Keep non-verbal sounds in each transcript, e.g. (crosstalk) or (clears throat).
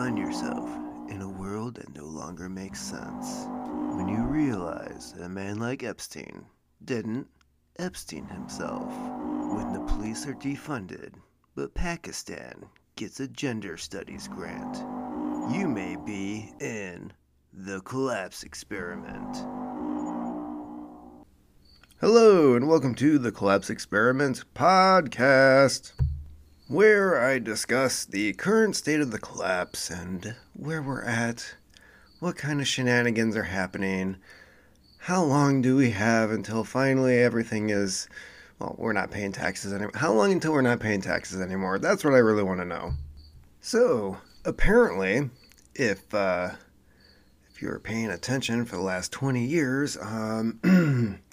find yourself in a world that no longer makes sense. When you realize that a man like Epstein didn't Epstein himself. When the police are defunded, but Pakistan gets a gender studies grant. You may be in the collapse experiment. Hello, and welcome to the Collapse Experiment podcast, where I discuss the current state of the collapse and where we're at, what kind of shenanigans are happening, how long do we have until finally everything is, well, we're not paying taxes anymore. How long until we're not paying taxes anymore? That's what I really want to know. So, apparently, if, uh, if you were paying attention for the last 20 years, um, (clears throat)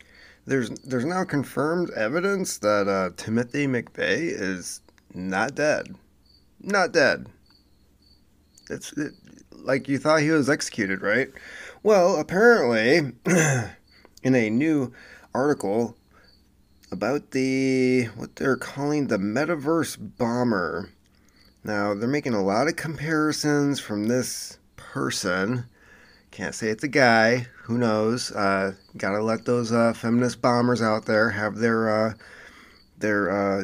There's there's now confirmed evidence that uh, Timothy McVeigh is not dead, not dead. It's it, like you thought he was executed, right? Well, apparently, (clears throat) in a new article about the what they're calling the metaverse bomber. Now they're making a lot of comparisons from this person can't say it's a guy. Who knows? Uh, gotta let those uh, feminist bombers out there have their uh, their uh,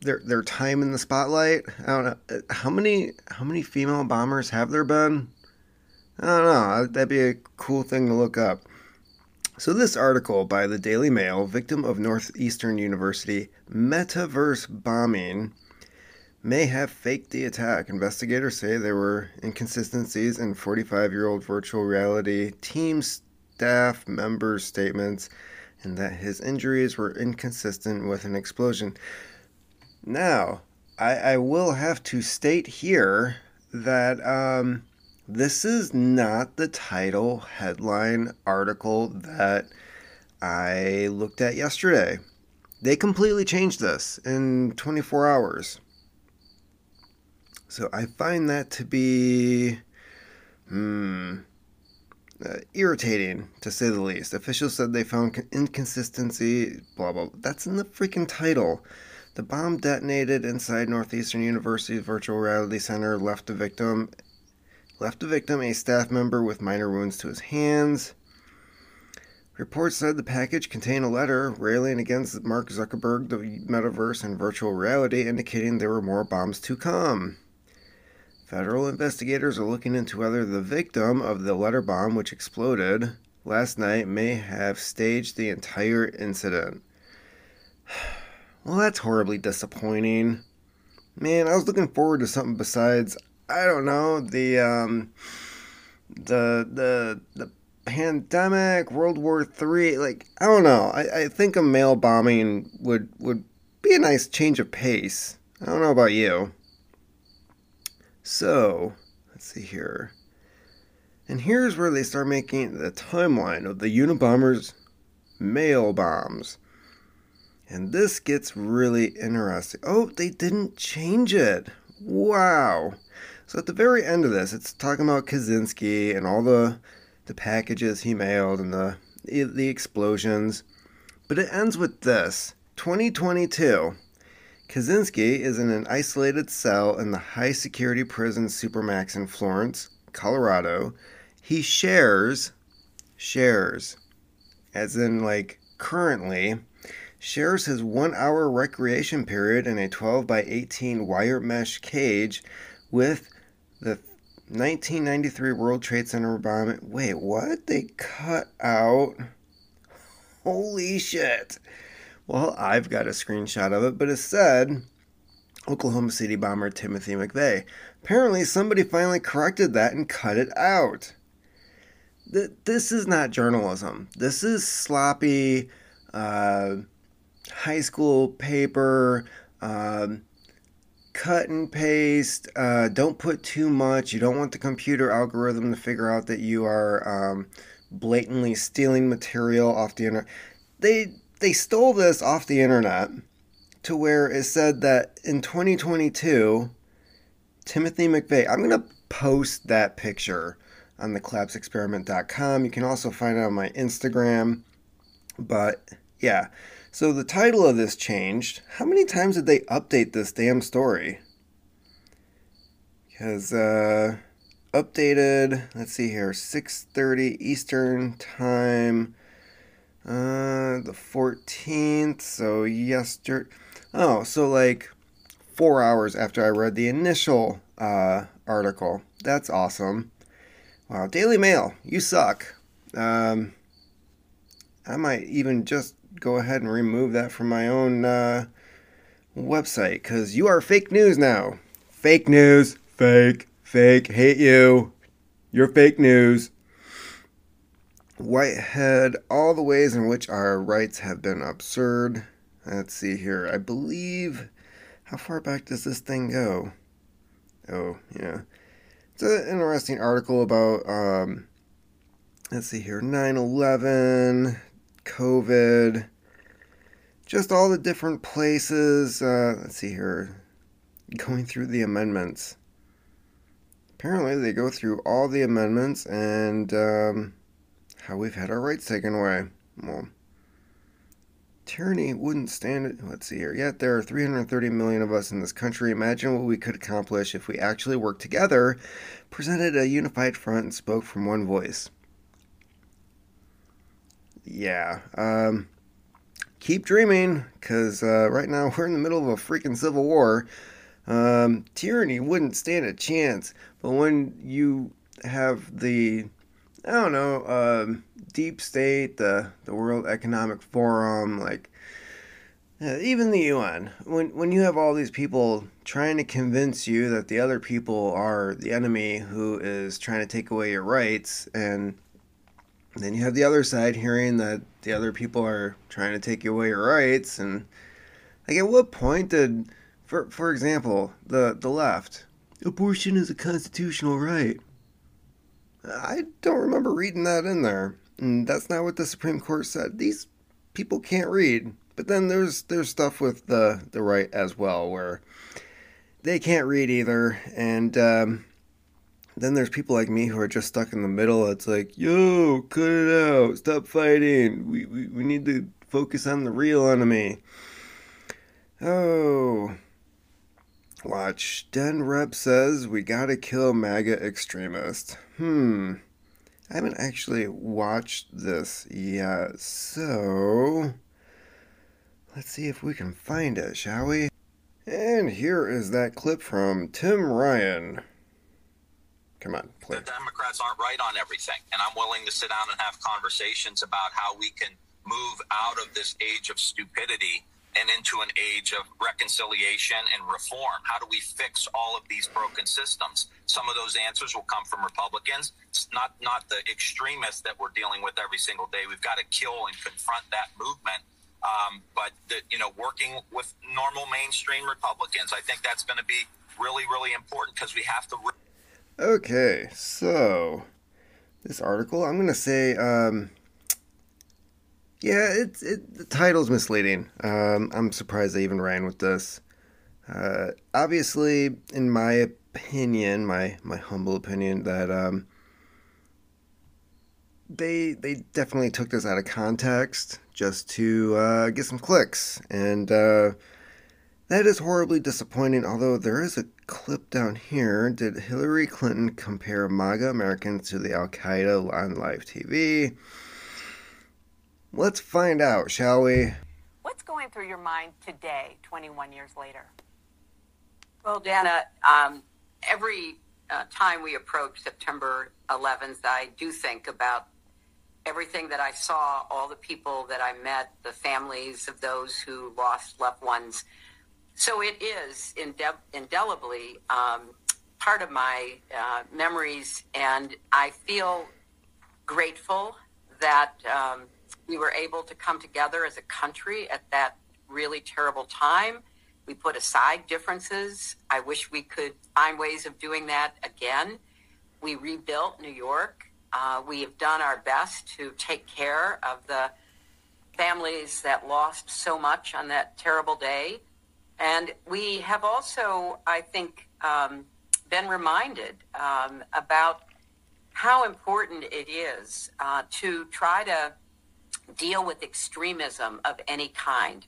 their their time in the spotlight. I don't know how many how many female bombers have there been. I don't know. That'd be a cool thing to look up. So this article by the Daily Mail, victim of Northeastern University metaverse bombing may have faked the attack. Investigators say there were inconsistencies in 45 year old virtual reality team staff members' statements and that his injuries were inconsistent with an explosion. Now, I, I will have to state here that um, this is not the title headline article that I looked at yesterday. They completely changed this in 24 hours. So I find that to be hmm, uh, irritating, to say the least. Officials said they found inconsistency, blah, blah. That's in the freaking title. The bomb detonated inside Northeastern University's virtual reality center, left the victim left the victim a staff member with minor wounds to his hands. Reports said the package contained a letter railing against Mark Zuckerberg, the metaverse, and virtual reality, indicating there were more bombs to come. Federal investigators are looking into whether the victim of the letter bomb, which exploded last night, may have staged the entire incident. (sighs) Well, that's horribly disappointing. Man, I was looking forward to something besides, I don't know, the um, the the the pandemic, World War Three. Like, I don't know. I, I think a mail bombing would would be a nice change of pace. I don't know about you. So, let's see here. And here's where they start making the timeline of the Unabomber's mail bombs. And this gets really interesting. Oh, they didn't change it. Wow. So at the very end of this, it's talking about Kaczynski and all the the packages he mailed and the the explosions. But it ends with this. 2022. Kaczynski is in an isolated cell in the high security prison Supermax in Florence, Colorado. He shares, shares, as in like currently, shares his one hour recreation period in a 12 by 18 wire mesh cage with the 1993 World Trade Center bombing. Wait, what? They cut out. Holy shit. Well, I've got a screenshot of it, but it said Oklahoma City bomber Timothy McVeigh. Apparently, somebody finally corrected that and cut it out. This is not journalism. This is sloppy uh, high school paper, um, cut and paste. Uh, don't put too much. You don't want the computer algorithm to figure out that you are um, blatantly stealing material off the internet. They they stole this off the internet to where it said that in 2022, Timothy McVeigh, I'm to post that picture on the collapseexperiment.com. You can also find it on my Instagram. But yeah, so the title of this changed. How many times did they update this damn story? Because, uh, updated, let's see here, 6.30 Eastern Time, uh, the 14th, so yesterday, oh, so like four hours after I read the initial, uh, article. That's awesome. Wow, Daily Mail, you suck. Um, I might even just go ahead and remove that from my own uh, website because you are fake news now. Fake news. Fake. Fake. Hate you. You're fake news. Whitehead, all the ways in which our rights have been absurd. Let's see here. I believe. How far back does this thing go? Oh, yeah. It's an interesting article about, um, let's see here, 9 11, COVID, just all the different places. Uh, let's see here, going through the amendments. Apparently, they go through all the amendments and um, how we've had our rights taken away. Well, tyranny wouldn't stand it. Let's see here. Yet there are 330 million of us in this country. Imagine what we could accomplish if we actually worked together, presented a unified front, and spoke from one voice. Yeah. Um, keep dreaming, because uh, right now we're in the middle of a freaking civil war. Um, tyranny wouldn't stand a chance. But when you have the I don't know, um, deep state, the the World Economic Forum, like uh, even the UN. When when you have all these people trying to convince you that the other people are the enemy who is trying to take away your rights, and then you have the other side hearing that the other people are trying to take away your rights, and like at what point did, for for example, the the left, abortion is a constitutional right. I don't remember reading that in there. And that's not what the Supreme Court said. These people can't read. But then there's there's stuff with the the right as well where they can't read either, and um, then there's people like me who are just stuck in the middle. It's like, yo, cut it out, stop fighting. We we, we need to focus on the real enemy. Oh, watch. Den Rep says we gotta kill MAGA extremists. Hmm. I haven't actually watched this yet, so let's see if we can find it, shall we? And here is that clip from Tim Ryan. Come on, play. The Democrats aren't right on everything, and I'm willing to sit down and have conversations about how we can move out of this age of stupidity and into an age of reconciliation and reform. How do we fix all of these broken systems? Some of those answers will come from Republicans, it's not not the extremists that we're dealing with every single day. We've got to kill and confront that movement. Um, but the, you know, working with normal mainstream Republicans, I think that's going to be really, really important because we have to. Re- okay, so this article, I'm to say. Um yeah, it's it, the title's misleading. Um, I'm surprised they even ran with this. Uh, obviously, in my opinion, my my humble opinion, that um, they they definitely took this out of context just to uh, get some clicks, and uh, that is horribly disappointing. Although there is a clip down here. Did Hillary Clinton compare MAGA Americans to the Al Qaeda on live TV? Let's find out, shall we? What's going through your mind today, 21 years later? Well, Dana, um, every uh, time we approach September 11th, I do think about everything that I saw, all the people that I met, the families of those who lost loved ones. So it is inde- indelibly um, part of my uh, memories, and I feel grateful that um, we were able to come together as a country at that really terrible time. We put aside differences. I wish we could find ways of doing that again. We rebuilt New York. Uh, we have done our best to take care of the families that lost so much on that terrible day. And we have also, I think, um, been reminded um, about how important it is uh, to try to deal with extremism of any kind.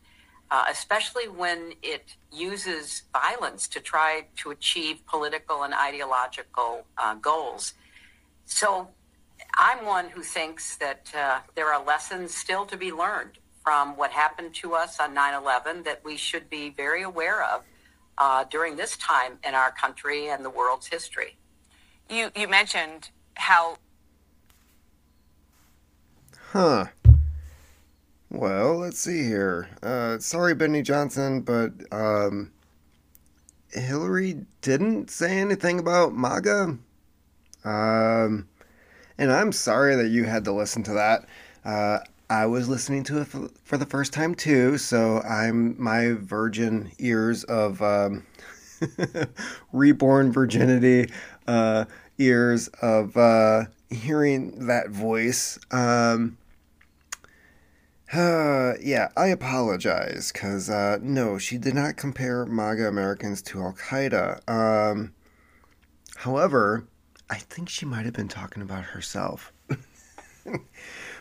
uh, especially when it uses violence to try to achieve political and ideological uh, goals. So I'm one who thinks that uh, there are lessons still to be learned from what happened to us on 9 11 that we should be very aware of uh, during this time in our country and the world's history. You, you mentioned how. Huh. Well, let's see here. Uh, sorry, Benny Johnson, but um, Hillary didn't say anything about MAGA. Um, and I'm sorry that you had to listen to that. Uh, I was listening to it for, the first time too, so I'm my virgin ears of um, (laughs) reborn virginity uh, ears of uh, hearing that voice. Um, uh, (sighs) yeah, I apologize, because, uh, no, she did not compare MAGA Americans to Al Qaeda. Um, however, I think she might have been talking about herself. (laughs)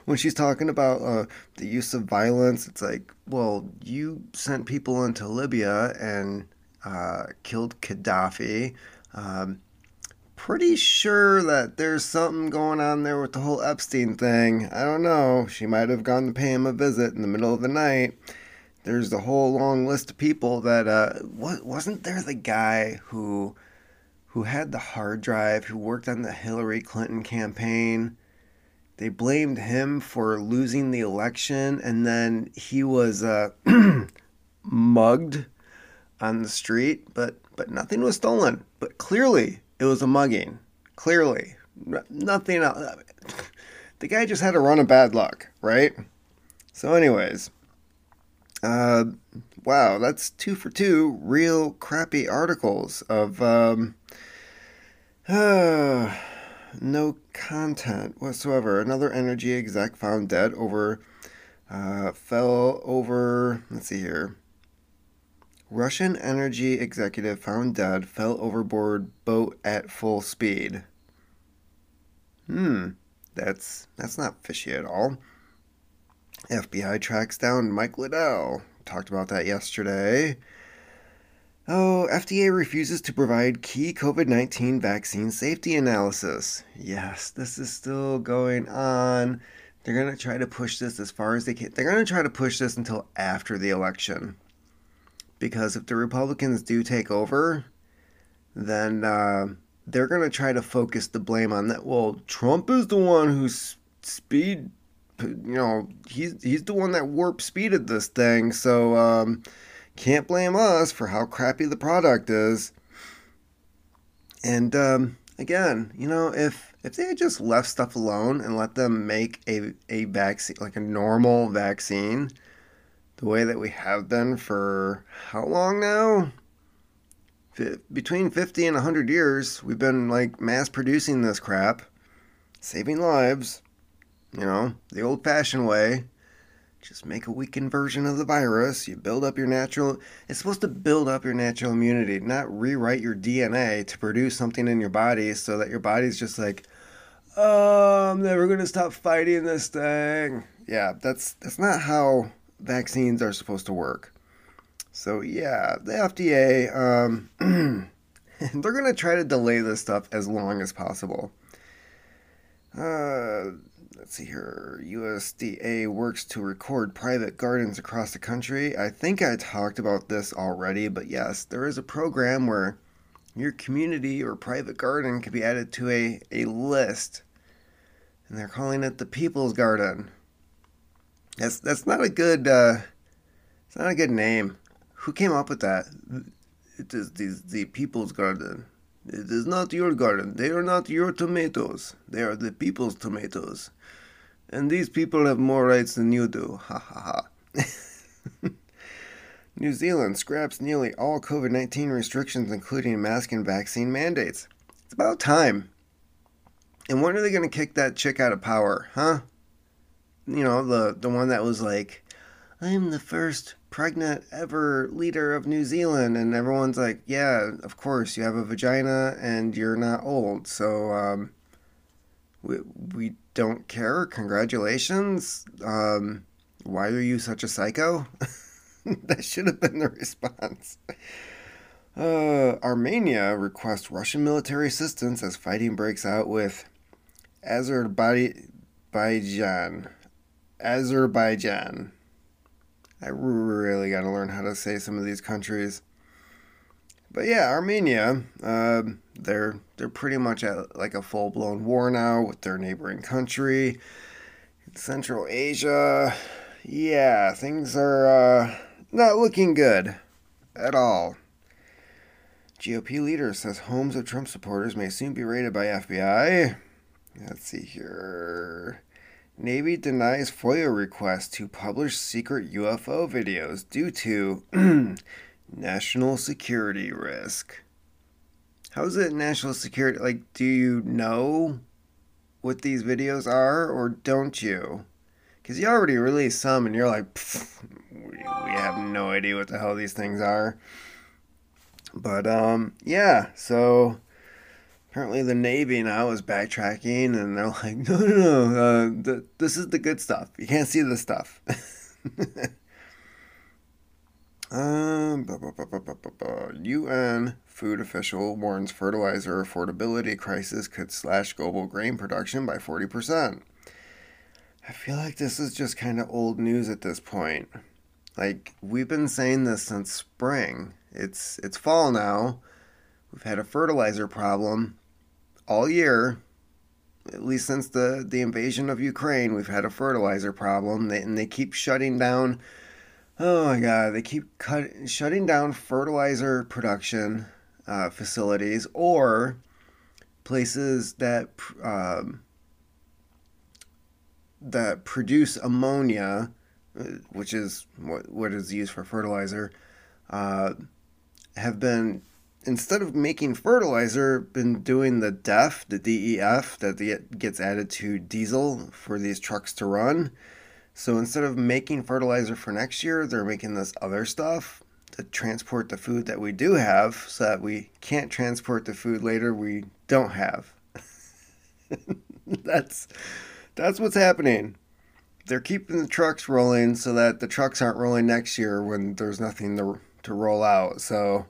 when she's talking about uh, the use of violence, it's like, well, you sent people into Libya and uh, killed Gaddafi. Um, pretty sure that there's something going on there with the whole Epstein thing. I don't know. She might have gone to pay him a visit in the middle of the night. There's a whole long list of people that uh, wasn't there the guy who who had the hard drive, who worked on the Hillary Clinton campaign. They blamed him for losing the election, and then he was uh, mugged on the street, but but nothing was stolen. But clearly, it was a mugging. Clearly. Nothing else. The guy just had a run of bad luck, right? So, anyways. Uh, wow, that's two for two real crappy articles of um, uh, no content whatsoever. Another energy exec found dead over, uh, fell over, let's see here, Russian energy executive found dead, fell overboard boat at full speed. Hmm, that's that's not fishy at all. FBI tracks down Mike Lindell. Talked about that yesterday. Oh, FDA refuses to provide key COVID 19 vaccine safety analysis. Yes, this is still going on. They're going to try to push this as far as they can. They're going to try to push this until after the election because if the Republicans do take over, then uh, they're going to try to focus the blame on that. Well, Trump is the one who's speed, you know, he's he's the one that warp speeded this thing, so um, can't blame us for how crappy the product is. And um, again, you know, if if they had just left stuff alone and let them make a a vaccine like a normal vaccine the way that we have been for how long now? F- between 50 and 100 years, we've been like mass producing this crap, saving lives, you know, the old fashioned way. Just make a weakened version of the virus. You build up your natural. It's supposed to build up your natural immunity, not rewrite your DNA to produce something in your body so that your body's just like, oh, I'm never gonna stop fighting this thing. Yeah, that's that's not how vaccines are supposed to work. So yeah, the FDA, um, (clears throat) they're gonna try to delay this stuff as long as possible. Uh, let's see here. USDA works to record private gardens across the country. I think I talked about this already, but yes, there is a program where your community or private garden can be added to a, a list. And they're calling it the People's Garden. That's that's not a good. Uh, it's not a good name. Who came up with that? It is the the people's garden. It is not your garden. They are not your tomatoes. They are the people's tomatoes. And these people have more rights than you do. Ha ha ha. (laughs) New Zealand scraps nearly all COVID 19 restrictions, including mask and vaccine mandates. It's about time. And when are they going to kick that chick out of power, huh? you know, the the one that was like, I'm the first pregnant ever leader of New Zealand, and everyone's like, yeah, of course, you have a vagina and you're not old, so um, we we don't care. Congratulations. Um, why are you such a psycho? (laughs) that should have been the response. Uh, Armenia requests Russian military assistance as fighting breaks out with Azerbaijan. Azerbaijan. I really got to learn how to say some of these countries. But yeah, Armenia, uh, they're they're pretty much at like a full blown war now with their neighboring country. Central Asia, yeah, things are uh, not looking good at all. GOP leader says homes of Trump supporters may soon be raided by FBI. Let's see here. Navy denies FOIA request to publish secret UFO videos due to (clears throat) national security risk. How's it national security? Like, do you know what these videos are or don't you? Because you already released some and you're like, we, we have no idea what the hell these things are. But um, yeah, so apparently the Navy now is backtracking, and they're like, (laughs) no, no, no, uh, th- this is the good stuff. You can't see the stuff. (laughs) um, blah, blah, blah, UN food official warns fertilizer affordability crisis could slash global grain production by 40%. I feel like this is just kind of old news at this point. Like we've been saying this since spring. It's it's fall now. We've had a fertilizer problem all year. At least since the, the invasion of Ukraine, we've had a fertilizer problem, they, and they keep shutting down. Oh my God! They keep cut, shutting down fertilizer production uh, facilities or places that um, that produce ammonia, uh, which is what what is used for fertilizer, uh, have been instead of making fertilizer, been doing the DEF, the DEF that gets added to diesel for these trucks to run. So instead of making fertilizer for next year, they're making this other stuff to transport the food that we do have so that we can't transport the food later we don't have. (laughs) that's that's what's happening. They're keeping the trucks rolling so that the trucks aren't rolling next year when there's nothing to to roll out. So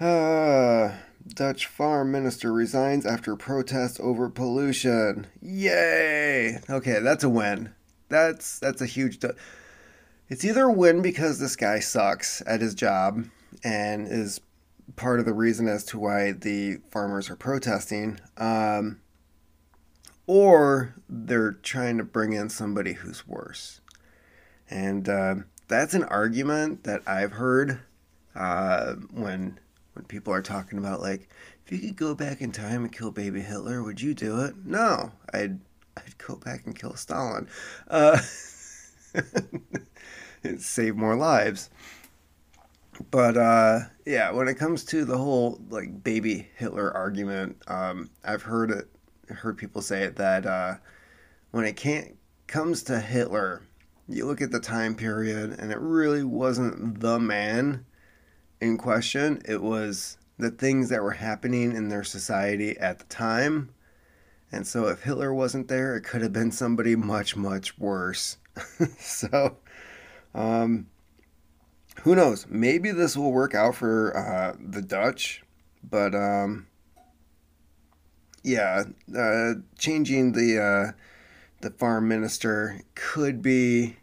uh, Dutch farm minister resigns after protest over pollution. Yay! Okay, that's a win. That's that's a huge. It's either a win because this guy sucks at his job and is part of the reason as to why the farmers are protesting, um, or they're trying to bring in somebody who's worse. And uh, that's an argument that I've heard uh, when when people are talking about like if you could go back in time and kill baby Hitler, would you do it? No, I'd I'd go back and kill Stalin. Uh, (laughs) save more lives. But uh, yeah, when it comes to the whole like baby Hitler argument, um, I've heard it, heard people say that uh, when it can't comes to Hitler, you look at the time period, and it really wasn't the man in question. It was the things that were happening in their society at the time. And so if Hitler wasn't there, it could have been somebody much, much worse. (laughs) so, um, who knows? Maybe this will work out for uh, the Dutch, but um, yeah, uh, changing the uh, the farm minister could be.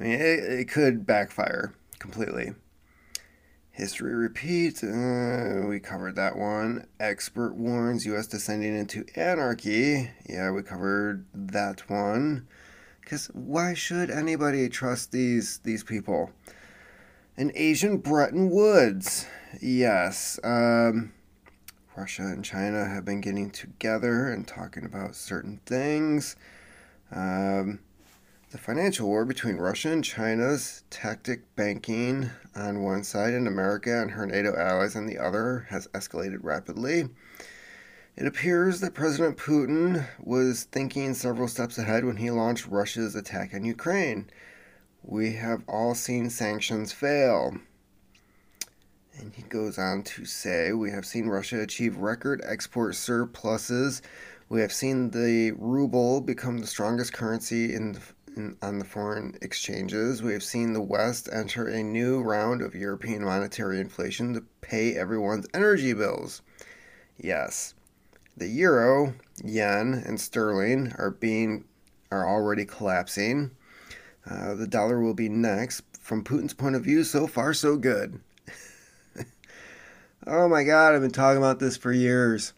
I mean, it, it could backfire completely. History repeats. Uh, we covered that one. Expert warns U.S. descending into anarchy. Yeah, we covered that one. Because why should anybody trust these these people? An Asian Bretton Woods. Yes. Um, Russia and China have been getting together and talking about certain things. Um, the financial war between Russia and China's tactic banking on one side and America and her NATO allies on the other has escalated rapidly. It appears that President Putin was thinking several steps ahead when he launched Russia's attack on Ukraine. We have all seen sanctions fail. And he goes on to say, We have seen Russia achieve record export surpluses. We have seen the ruble become the strongest currency in in, on the foreign exchanges. We have seen the West enter a new round of European monetary inflation to pay everyone's energy bills. Yes, the euro, yen, and sterling are being are already collapsing. Uh, the dollar will be next. From Putin's point of view, so far so good. (laughs) oh my God, I've been talking about this for years.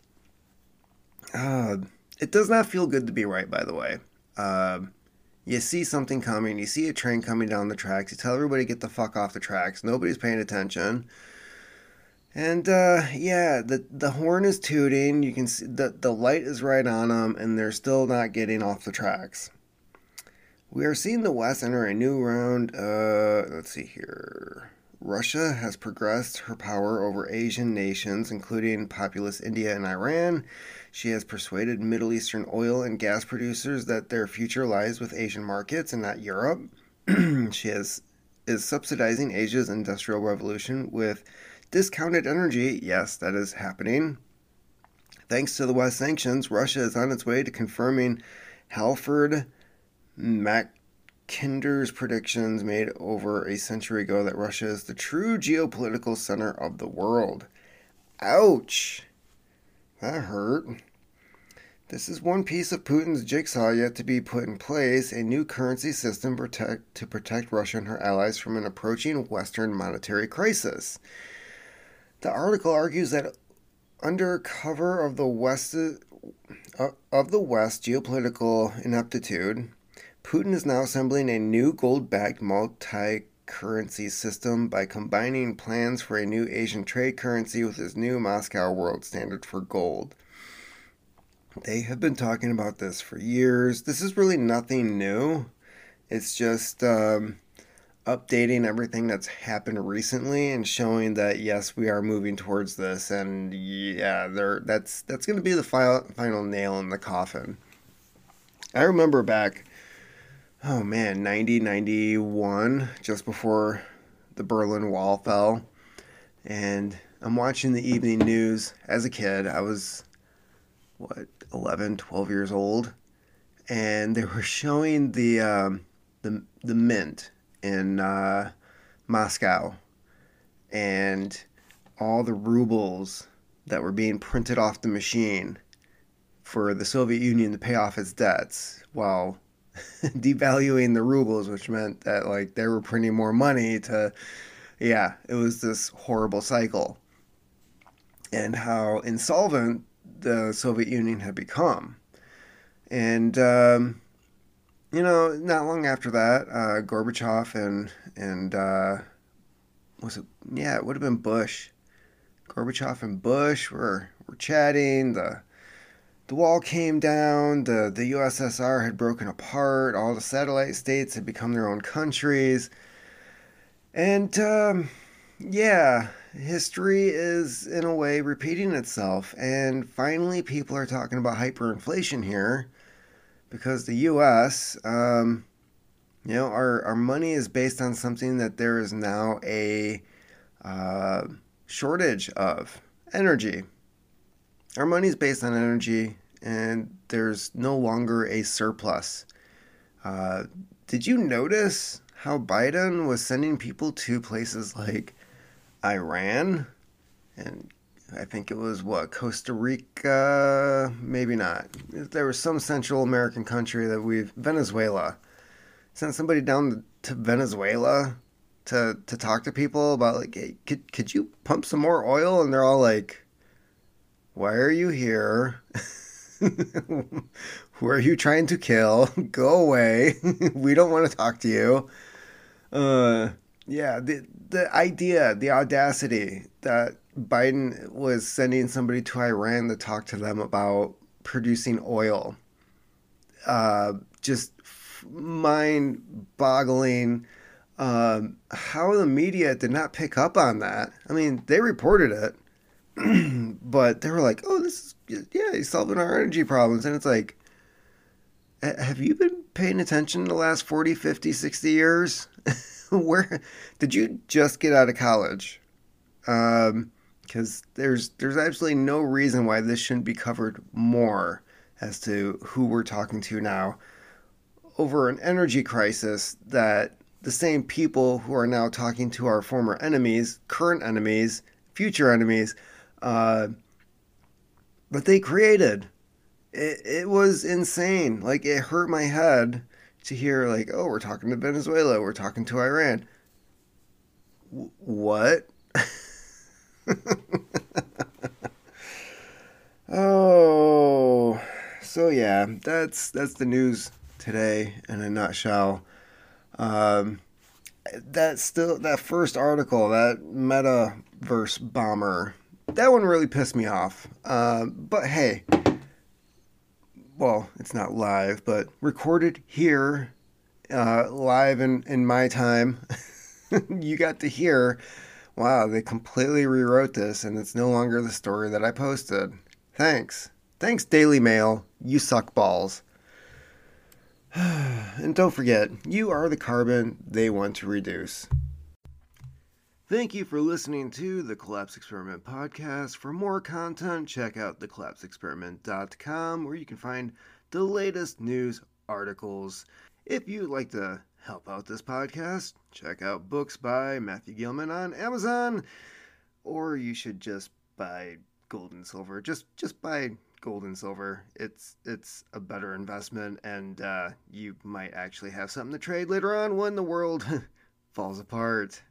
Uh, it does not feel good to be right, by the way. Uh, you see something coming, you see a train coming down the tracks, you tell everybody get the fuck off the tracks, nobody's paying attention. And uh, yeah, the the horn is tooting. You can see the the light is right on them, and they're still not getting off the tracks. We are seeing the West enter a new round. Uh, let's see here. Russia has progressed her power over Asian nations, including populous India and Iran. She has persuaded Middle Eastern oil and gas producers that their future lies with Asian markets and not Europe. (clears throat) she has is subsidizing Asia's industrial revolution with discounted energy. Yes, that is happening. Thanks to the West sanctions, Russia is on its way to confirming Halford Mackinder's predictions made over a century ago that Russia is the true geopolitical center of the world. Ouch! That hurt. This is one piece of Putin's jigsaw yet to be put in place a new currency system protect, to protect Russia and her allies from an approaching Western monetary crisis. The article argues that under cover of the West uh, of the West geopolitical ineptitude, Putin is now assembling a new gold-backed multi-currency system by combining plans for a new Asian trade currency with his new Moscow world standard for gold. They have been talking about this for years. This is really nothing new. It's just um, updating everything that's happened recently and showing that yes, we are moving towards this. And yeah, there that's that's going to be the final final nail in the coffin. I remember back, oh man, 90, 91, just before the Berlin Wall fell, and I'm watching the evening news. As a kid. I was what 11, 12 years old, and they were showing the um, the the mint in uh, Moscow, and all the rubles that were being printed off the machine for the Soviet Union to pay off its debts, while (laughs) devaluing the rubles, which meant that like they were printing more money to, yeah, it was this horrible cycle, and how insolvent the Soviet Union had become. And, um, you know, not long after that, uh, Gorbachev and, and uh, was it, yeah, it would have been Bush. Gorbachev and Bush were, were chatting. The, the wall came down. The, the USSR had broken apart. All the satellite states had become their own countries. And, um, yeah, history is in a way repeating itself. And finally, people are talking about hyperinflation here because the U.S., um, you know, our, our money is based on something that there is now a uh, shortage of energy. Our money is based on energy, and there's no longer a surplus. Uh, did you notice how Biden was sending people to places like Iran, and I think it was what Costa Rica, maybe not. There was some Central American country that we've Venezuela sent somebody down to Venezuela to to talk to people about like, hey, could could you pump some more oil? And they're all like, "Why are you here? (laughs) Who are you trying to kill? (laughs) Go away. (laughs) we don't want to talk to you." Uh, yeah, the the idea, the audacity that Biden was sending somebody to Iran to talk to them about producing oil, uh, just mind-boggling. Um, how the media did not pick up on that. I mean, they reported it, (clears throat) but they were like, "Oh, this is yeah, he's solving our energy problems," and it's like, have you been paying attention the last 40, 50, 60 years? (laughs) where did you just get out of college? Because um, there's there's absolutely no reason why this shouldn't be covered more as to who we're talking to now. over an energy crisis that the same people who are now talking to our former enemies, current enemies, future enemies, uh, that they created. It, it was insane. Like, it hurt my head to hear, like, oh, we're talking to Venezuela, we're talking to Iran. W- what? (laughs) oh, so yeah, that's that's the news today in a nutshell. Um, that still that first article, that metaverse bomber, that one really pissed me off. Uh, but hey, well, it's not live, but recorded here, uh, live in in my time. (laughs) you got to hear. Wow, they completely rewrote this, and it's no longer the story that I posted. Thanks. Thanks, Daily Mail. You suck balls. (sighs) and don't forget, you are the carbon they want to reduce. Thank you for listening to the Collapse Experiment podcast. For more content, check out thecollapseexperiment.com where you can find the latest news articles. If you'd like to help out this podcast, check out books by Matthew Gilman on Amazon, or you should just buy gold and silver. Just just buy gold and silver. It's it's a better investment, and uh, you might actually have something to trade later on when the world (laughs) falls apart.